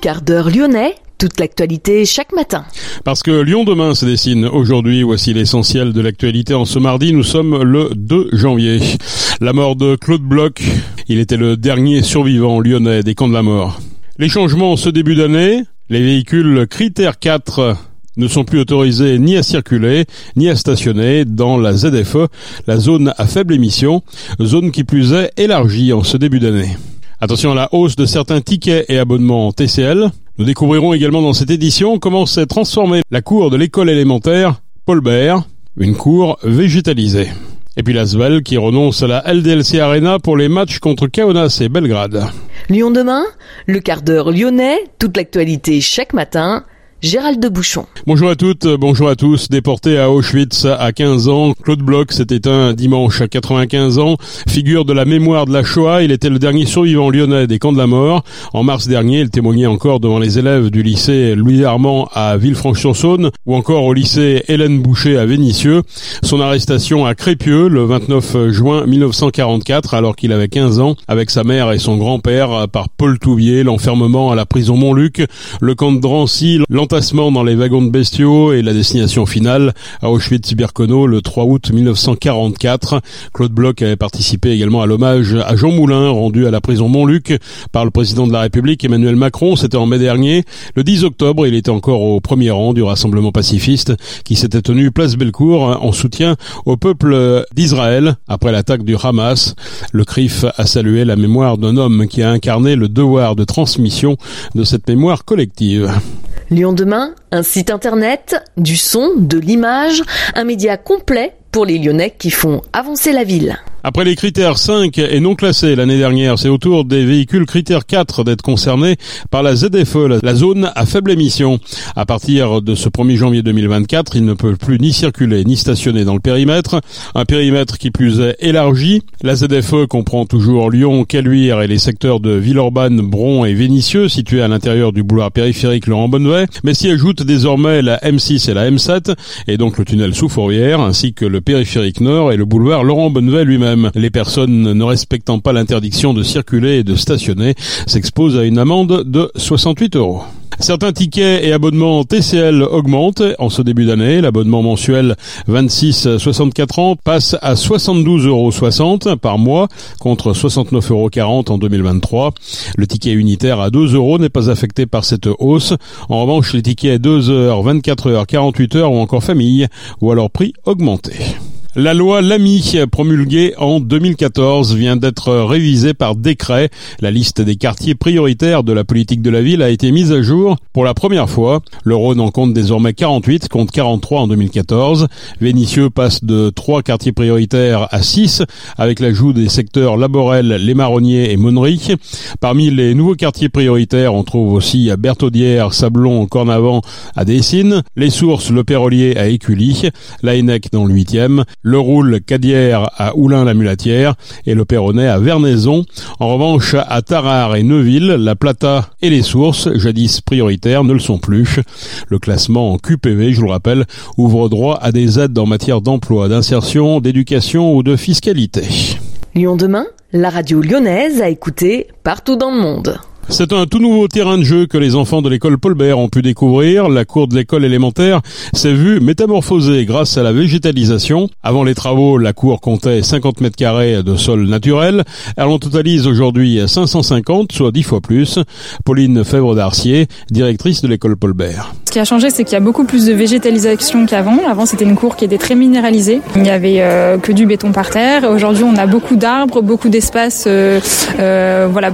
Quart d'heure lyonnais, toute l'actualité chaque matin. Parce que Lyon demain se dessine aujourd'hui, voici l'essentiel de l'actualité en ce mardi, nous sommes le 2 janvier. La mort de Claude Bloch, il était le dernier survivant lyonnais des camps de la mort. Les changements ce début d'année, les véhicules critères 4 ne sont plus autorisés ni à circuler, ni à stationner dans la ZFE, la zone à faible émission, zone qui plus est élargie en ce début d'année. Attention à la hausse de certains tickets et abonnements TCL. Nous découvrirons également dans cette édition comment s'est transformée la cour de l'école élémentaire Paul Bert, une cour végétalisée. Et puis l'Asvel qui renonce à la LDLC Arena pour les matchs contre Kaunas et Belgrade. Lyon demain, le quart d'heure lyonnais, toute l'actualité chaque matin. Gérald de Bouchon. Bonjour à toutes, bonjour à tous. Déporté à Auschwitz à 15 ans, Claude Bloch s'était un dimanche à 95 ans. Figure de la mémoire de la Shoah, il était le dernier survivant lyonnais des camps de la mort. En mars dernier, il témoignait encore devant les élèves du lycée Louis Armand à Villefranche-sur-Saône ou encore au lycée Hélène Boucher à Vénissieux. Son arrestation à Crépieux le 29 juin 1944 alors qu'il avait 15 ans avec sa mère et son grand-père par Paul Touvier, l'enfermement à la prison Montluc, le camp de Drancy, l'entassement dans les wagons de bestiaux et la destination finale à Auschwitz-Birkenau le 3 août 1944. Claude Bloch avait participé également à l'hommage à Jean Moulin rendu à la prison Montluc par le président de la République Emmanuel Macron. C'était en mai dernier. Le 10 octobre, il était encore au premier rang du rassemblement pacifiste qui s'était tenu place Bellecour en soutien au peuple d'Israël après l'attaque du Hamas. Le CRIF a salué la mémoire d'un homme qui a incarné le devoir de transmission de cette mémoire collective. Lyon demain, un site internet, du son, de l'image, un média complet pour les Lyonnais qui font avancer la ville. Après les critères 5 et non classés l'année dernière, c'est au tour des véhicules critères 4 d'être concernés par la ZFE, la zone à faible émission. À partir de ce 1er janvier 2024, ils ne peuvent plus ni circuler ni stationner dans le périmètre. Un périmètre qui plus est élargi. La ZFE comprend toujours Lyon, Caluire et les secteurs de Villeurbanne, Bron et Vénissieux, situés à l'intérieur du boulevard périphérique Laurent Bonnevet, mais s'y ajoute désormais la M6 et la M7, et donc le tunnel sous Fourrière, ainsi que le périphérique Nord et le boulevard Laurent Bonnevet lui-même. Les personnes ne respectant pas l'interdiction de circuler et de stationner s'exposent à une amende de 68 euros. Certains tickets et abonnements TCL augmentent en ce début d'année. L'abonnement mensuel 26-64 ans passe à 72,60 euros par mois contre 69,40 euros en 2023. Le ticket unitaire à 2 euros n'est pas affecté par cette hausse. En revanche, les tickets 2 heures, 24 heures, 48 heures ou encore famille ou alors prix augmenté. La loi Lamy, promulguée en 2014, vient d'être révisée par décret. La liste des quartiers prioritaires de la politique de la ville a été mise à jour pour la première fois. Le Rhône en compte désormais 48, compte 43 en 2014. Vénissieux passe de 3 quartiers prioritaires à 6, avec l'ajout des secteurs Laborel, Les Marronniers et Monnery. Parmi les nouveaux quartiers prioritaires, on trouve aussi à Berthaudière, Sablon, Cornavant, à Les Sources, Le Perrolier à Écully, la dans le 8e, le Roule Cadière à Oulin-la-Mulatière et le Perronnet à Vernaison. En revanche, à Tarare et Neuville, la Plata et les sources, jadis prioritaires, ne le sont plus. Le classement en QPV, je le rappelle, ouvre droit à des aides en matière d'emploi, d'insertion, d'éducation ou de fiscalité. Lyon demain, la radio lyonnaise a écouté partout dans le monde. C'est un tout nouveau terrain de jeu que les enfants de l'école Paul Bert ont pu découvrir. La cour de l'école élémentaire s'est vue métamorphosée grâce à la végétalisation. Avant les travaux, la cour comptait 50 mètres carrés de sol naturel. Elle en totalise aujourd'hui 550, soit 10 fois plus. Pauline Fèvre d'Arcier, directrice de l'école Paul Bert. Ce qui a changé, c'est qu'il y a beaucoup plus de végétalisation qu'avant. Avant, c'était une cour qui était très minéralisée. Il n'y avait euh, que du béton par terre. Aujourd'hui, on a beaucoup d'arbres, beaucoup d'espaces, euh, euh, voilà,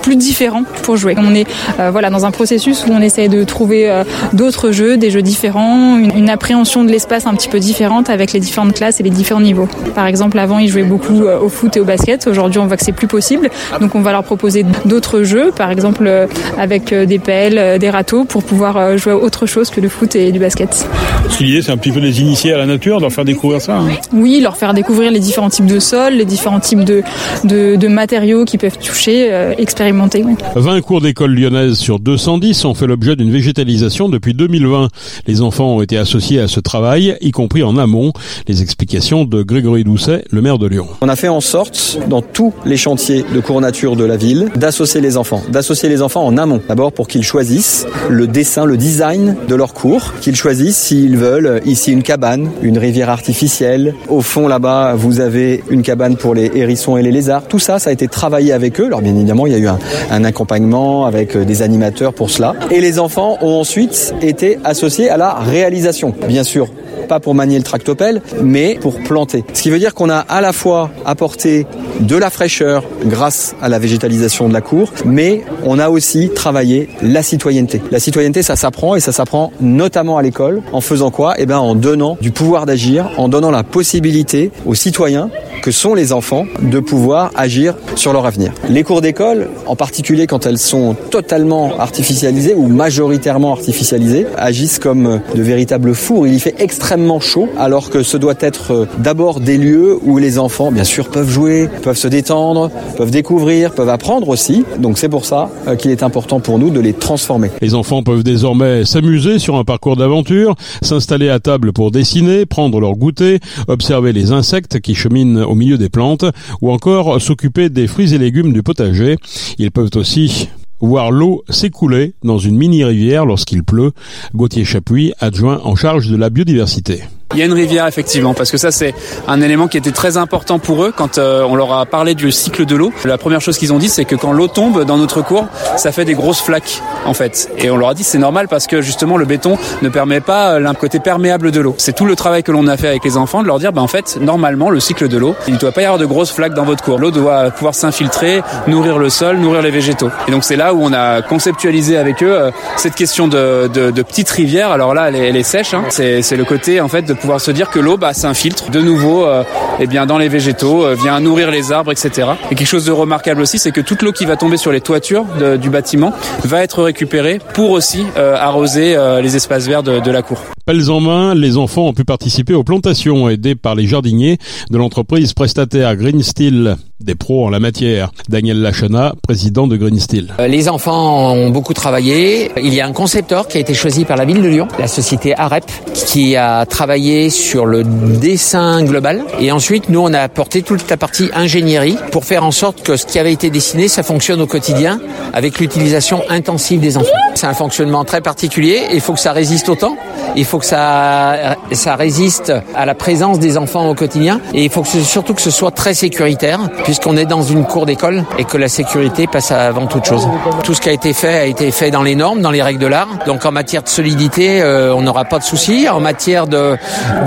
plus différents pour jouer. On est voilà dans un processus où on essaie de trouver d'autres jeux, des jeux différents, une, une appréhension de l'espace un petit peu différente avec les différentes classes et les différents niveaux. Par exemple, avant ils jouaient beaucoup au foot et au basket. Aujourd'hui, on voit que c'est plus possible. Donc, on va leur proposer d'autres jeux, par exemple avec des pelles, des râteaux, pour pouvoir jouer autre chose que le foot et du basket. Ce qu'il c'est un petit peu des initiés à la nature, de leur faire découvrir ça. Hein. Oui, leur faire découvrir les différents types de sols, les différents types de, de, matériaux qui peuvent toucher, euh, expérimenter. 20 cours d'école lyonnaise sur 210 ont fait l'objet d'une végétalisation depuis 2020. Les enfants ont été associés à ce travail, y compris en amont. Les explications de Grégory Doucet, le maire de Lyon. On a fait en sorte, dans tous les chantiers de cours nature de la ville, d'associer les enfants. D'associer les enfants en amont. D'abord pour qu'ils choisissent le dessin, le design de leur cours, qu'ils choisissent s'ils veulent ici une cabane, une rivière artificielle. Au fond là-bas, vous avez une cabane pour les hérissons et les lézards. Tout ça, ça a été travaillé avec eux. Alors bien évidemment, il y a eu un, un accompagnement avec euh, des animateurs pour cela. Et les enfants ont ensuite été associés à la réalisation. Bien sûr, pas pour manier le tractopelle, mais pour planter. Ce qui veut dire qu'on a à la fois apporté de la fraîcheur grâce à la végétalisation de la cour, mais on a aussi travaillé la citoyenneté. La citoyenneté, ça s'apprend et ça s'apprend notamment à l'école. En faisant quoi? Eh bien, en donnant du pouvoir d'agir, en donnant la possibilité aux citoyens que sont les enfants de pouvoir agir sur leur avenir. Les cours d'école, en particulier quand elles sont totalement artificialisées ou majoritairement artificialisées, agissent comme de véritables fours. Il y fait extrêmement chaud alors que ce doit être euh, d'abord des lieux où les enfants, bien sûr, peuvent jouer, peuvent se détendre, peuvent découvrir, peuvent apprendre aussi. Donc c'est pour ça euh, qu'il est important pour nous de les transformer. Les enfants peuvent désormais s'amuser sur un parcours d'aventure, s'installer à table pour dessiner, prendre leur goûter, observer les insectes qui cheminent au milieu des plantes ou encore s'occuper des fruits et légumes du potager. Ils peuvent aussi voir l'eau s'écouler dans une mini-rivière lorsqu'il pleut. Gauthier Chapuis, adjoint en charge de la biodiversité. Il y a une rivière effectivement parce que ça c'est un élément qui était très important pour eux quand euh, on leur a parlé du cycle de l'eau. La première chose qu'ils ont dit c'est que quand l'eau tombe dans notre cours, ça fait des grosses flaques en fait. Et on leur a dit c'est normal parce que justement le béton ne permet pas euh, côté perméable de l'eau. C'est tout le travail que l'on a fait avec les enfants de leur dire ben en fait normalement le cycle de l'eau, il ne doit pas y avoir de grosses flaques dans votre cours. L'eau doit pouvoir s'infiltrer, nourrir le sol, nourrir les végétaux. Et donc c'est là où on a conceptualisé avec eux euh, cette question de, de, de petites rivières. Alors là elle est, elle est sèche, hein. c'est le côté en fait de pouvoir se dire que l'eau bah, s'infiltre de nouveau euh, eh bien, dans les végétaux, euh, vient nourrir les arbres, etc. Et quelque chose de remarquable aussi, c'est que toute l'eau qui va tomber sur les toitures du bâtiment va être récupérée pour aussi euh, arroser les espaces verts de la cour. Pelles en main, les enfants ont pu participer aux plantations aidées par les jardiniers de l'entreprise prestataire Green Steel des pros en la matière. Daniel Lachana, président de Green Steel. Euh, les enfants ont beaucoup travaillé. Il y a un concepteur qui a été choisi par la ville de Lyon, la société AREP, qui a travaillé sur le dessin global. Et ensuite, nous, on a apporté toute la partie ingénierie pour faire en sorte que ce qui avait été dessiné, ça fonctionne au quotidien avec l'utilisation intensive des enfants. C'est un fonctionnement très particulier. Il faut que ça résiste au temps. Il faut que ça, ça résiste à la présence des enfants au quotidien. Et il faut que surtout que ce soit très sécuritaire puisqu'on est dans une cour d'école et que la sécurité passe avant toute chose. Tout ce qui a été fait a été fait dans les normes, dans les règles de l'art. Donc en matière de solidité, euh, on n'aura pas de soucis. En matière de,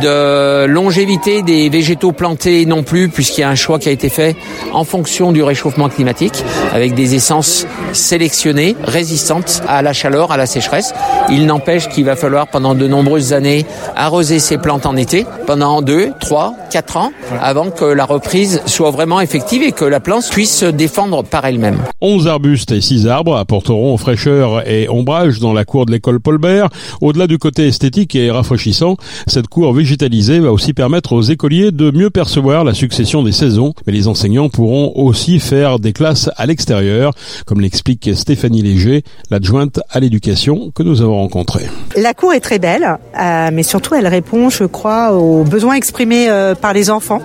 de longévité des végétaux plantés non plus, puisqu'il y a un choix qui a été fait en fonction du réchauffement climatique, avec des essences sélectionnées, résistantes à la chaleur, à la sécheresse. Il n'empêche qu'il va falloir pendant de nombreuses années arroser ces plantes en été, pendant deux, trois, quatre ans, avant que la reprise soit vraiment effective et que la plante puisse se défendre par elle-même. 11 arbustes et 6 arbres apporteront fraîcheur et ombrage dans la cour de l'école Paulbert. Au-delà du côté esthétique et rafraîchissant, cette cour végétalisée va aussi permettre aux écoliers de mieux percevoir la succession des saisons. Mais les enseignants pourront aussi faire des classes à l'extérieur, comme l'explique Stéphanie Léger, l'adjointe à l'éducation que nous avons rencontrée. La cour est très belle, euh, mais surtout elle répond, je crois, aux besoins exprimés euh, par les enfants.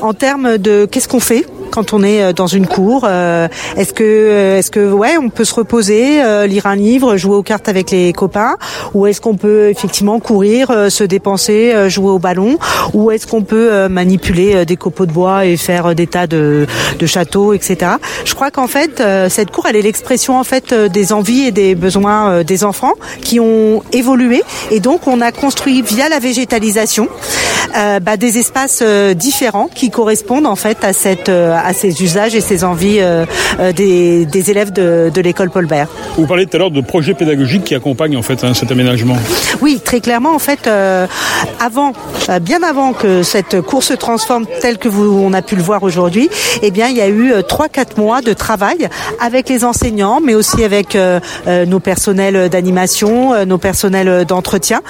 En termes de qu'est-ce qu'on fait quand on est euh, dans une cour euh, Est-ce que, euh, est-ce que, ouais, on peut se reposer, lire un livre, jouer aux cartes avec les copains, ou est-ce qu'on peut effectivement courir, se dépenser, jouer au ballon, ou est-ce qu'on peut manipuler des copeaux de bois et faire des tas de, de châteaux, etc. Je crois qu'en fait, cette cour, elle est l'expression en fait des envies et des besoins des enfants qui ont évolué, et donc on a construit via la végétalisation bah, des espaces différents qui correspondent en fait à cette ces usages et ces envies des, des, élèves de, de l'école Paul Bert. Vous parlez tout à l'heure de projets pédagogiques qui accompagnent en fait hein, cet aménagement. Oui, très clairement en fait, avant, bien avant que cette course se transforme telle que vous on a pu le voir aujourd'hui, eh bien il y a eu trois quatre mois de travail avec les enseignants, mais aussi avec nos personnels d'animation, nos personnels d'entretien,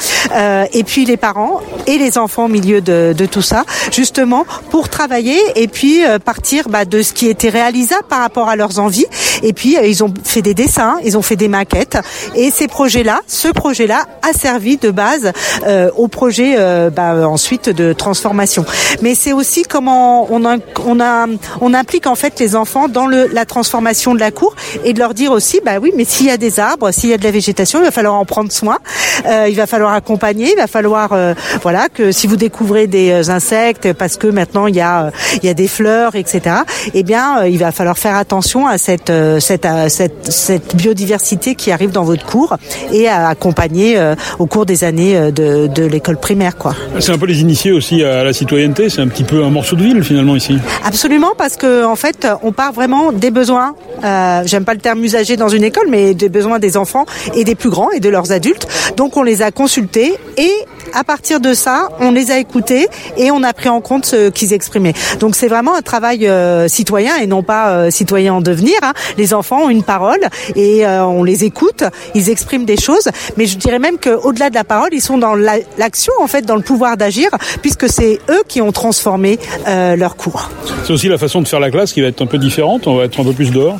et puis les parents et les enfants au milieu de, de tout ça, justement pour travailler et puis partir bah, de ce qui était réalisable par rapport à leurs envies. Et puis ils ont fait des dessins, ils ont fait des maquettes, et ces projets-là, ce projet-là a servi de base euh, au projet euh, bah, ensuite de transformation. Mais c'est aussi comment on, a, on, a, on implique en fait les enfants dans le, la transformation de la cour et de leur dire aussi, bah oui, mais s'il y a des arbres, s'il y a de la végétation, il va falloir en prendre soin, euh, il va falloir accompagner, il va falloir, euh, voilà, que si vous découvrez des euh, insectes, parce que maintenant il y a, il y a des fleurs, etc. Eh bien, il va falloir faire attention à cette, cette, cette, cette biodiversité qui arrive dans votre cours et à accompagner au cours des années de, de l'école primaire, quoi. C'est un peu les initiés aussi à la citoyenneté. C'est un petit peu un morceau de ville finalement ici. Absolument, parce que en fait, on part vraiment des besoins. Euh, J'aime pas le terme usagé dans une école, mais des besoins des enfants et des plus grands et de leurs adultes. Donc, on les a consultés et à partir de ça, on les a écoutés et on a pris en compte ce qu'ils exprimaient. Donc c'est vraiment un travail euh, citoyen et non pas euh, citoyen en devenir. Hein. Les enfants ont une parole et euh, on les écoute, ils expriment des choses, mais je dirais même qu'au-delà de la parole, ils sont dans l'action en fait, dans le pouvoir d'agir, puisque c'est eux qui ont transformé leur cours. C'est aussi la façon de faire la classe qui va être un peu différente. On va être un peu plus dehors?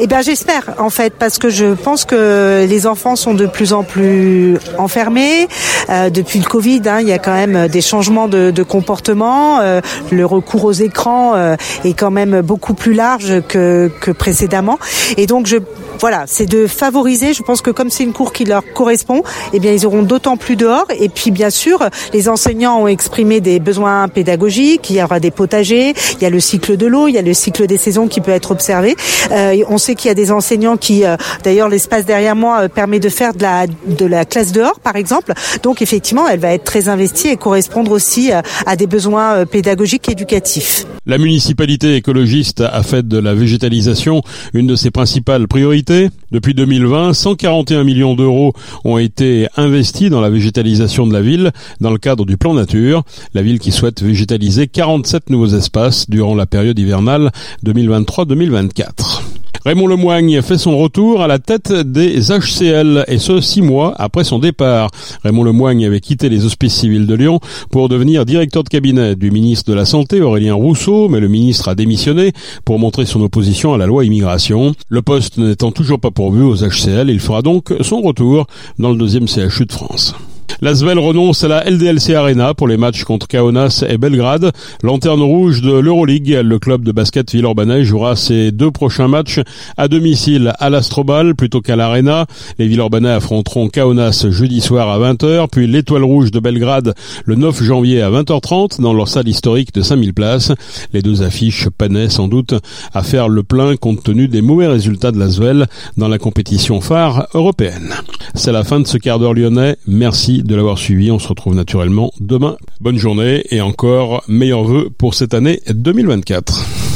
Eh bien, j'espère en fait, parce que je pense que les enfants sont de plus en plus enfermés. Euh, depuis le Covid, hein, il y a quand même des changements de, comportement. Euh, le recours aux écrans euh, est quand même beaucoup plus large que, que précédemment. Et donc, je voilà, c'est de favoriser. Je pense que comme c'est une cour qui leur correspond, eh bien ils auront d'autant plus dehors. Et puis bien sûr, les enseignants ont exprimé des besoins pédagogiques. Il y aura des potagers, il y a le cycle de l'eau, il y a le cycle des saisons qui peut être observé. Euh, on sait qu'il y a des enseignants qui, euh, d'ailleurs, l'espace derrière moi euh, permet de faire de la de la classe dehors, par exemple. Donc effectivement, elle va être très investie et correspondre aussi à des besoins pédagogiques et éducatifs. La municipalité écologiste a fait de la végétalisation une de ses principales priorités depuis 2020, 141 millions d'euros ont été investis dans la végétalisation de la ville dans le cadre du plan nature. La ville qui souhaite végétaliser 47 nouveaux espaces durant la période hivernale 2023-2024. Raymond Lemoigne fait son retour à la tête des HCL et ce six mois après son départ. Raymond Lemoigne avait quitté les hospices civils de Lyon pour devenir directeur de cabinet du ministre de la Santé Aurélien Rousseau, mais le ministre a démissionné pour montrer son opposition à la loi immigration. Le poste n'étant toujours pas pourvu aux HCL, il fera donc son retour dans le deuxième CHU de France. L'Asvel renonce à la LDLC Arena pour les matchs contre Kaunas et Belgrade. Lanterne rouge de l'Euroleague, le club de basket Villeurbanne jouera ses deux prochains matchs à domicile à l'Astrobal plutôt qu'à l'Arena. Les Villeurbanais affronteront Kaunas jeudi soir à 20h, puis l'Étoile rouge de Belgrade le 9 janvier à 20h30 dans leur salle historique de 5000 places. Les deux affiches peinaient sans doute à faire le plein compte tenu des mauvais résultats de l'Asvel dans la compétition phare européenne. C'est la fin de ce quart d'heure lyonnais. Merci de l'avoir suivi. On se retrouve naturellement demain. Bonne journée et encore meilleurs vœux pour cette année 2024.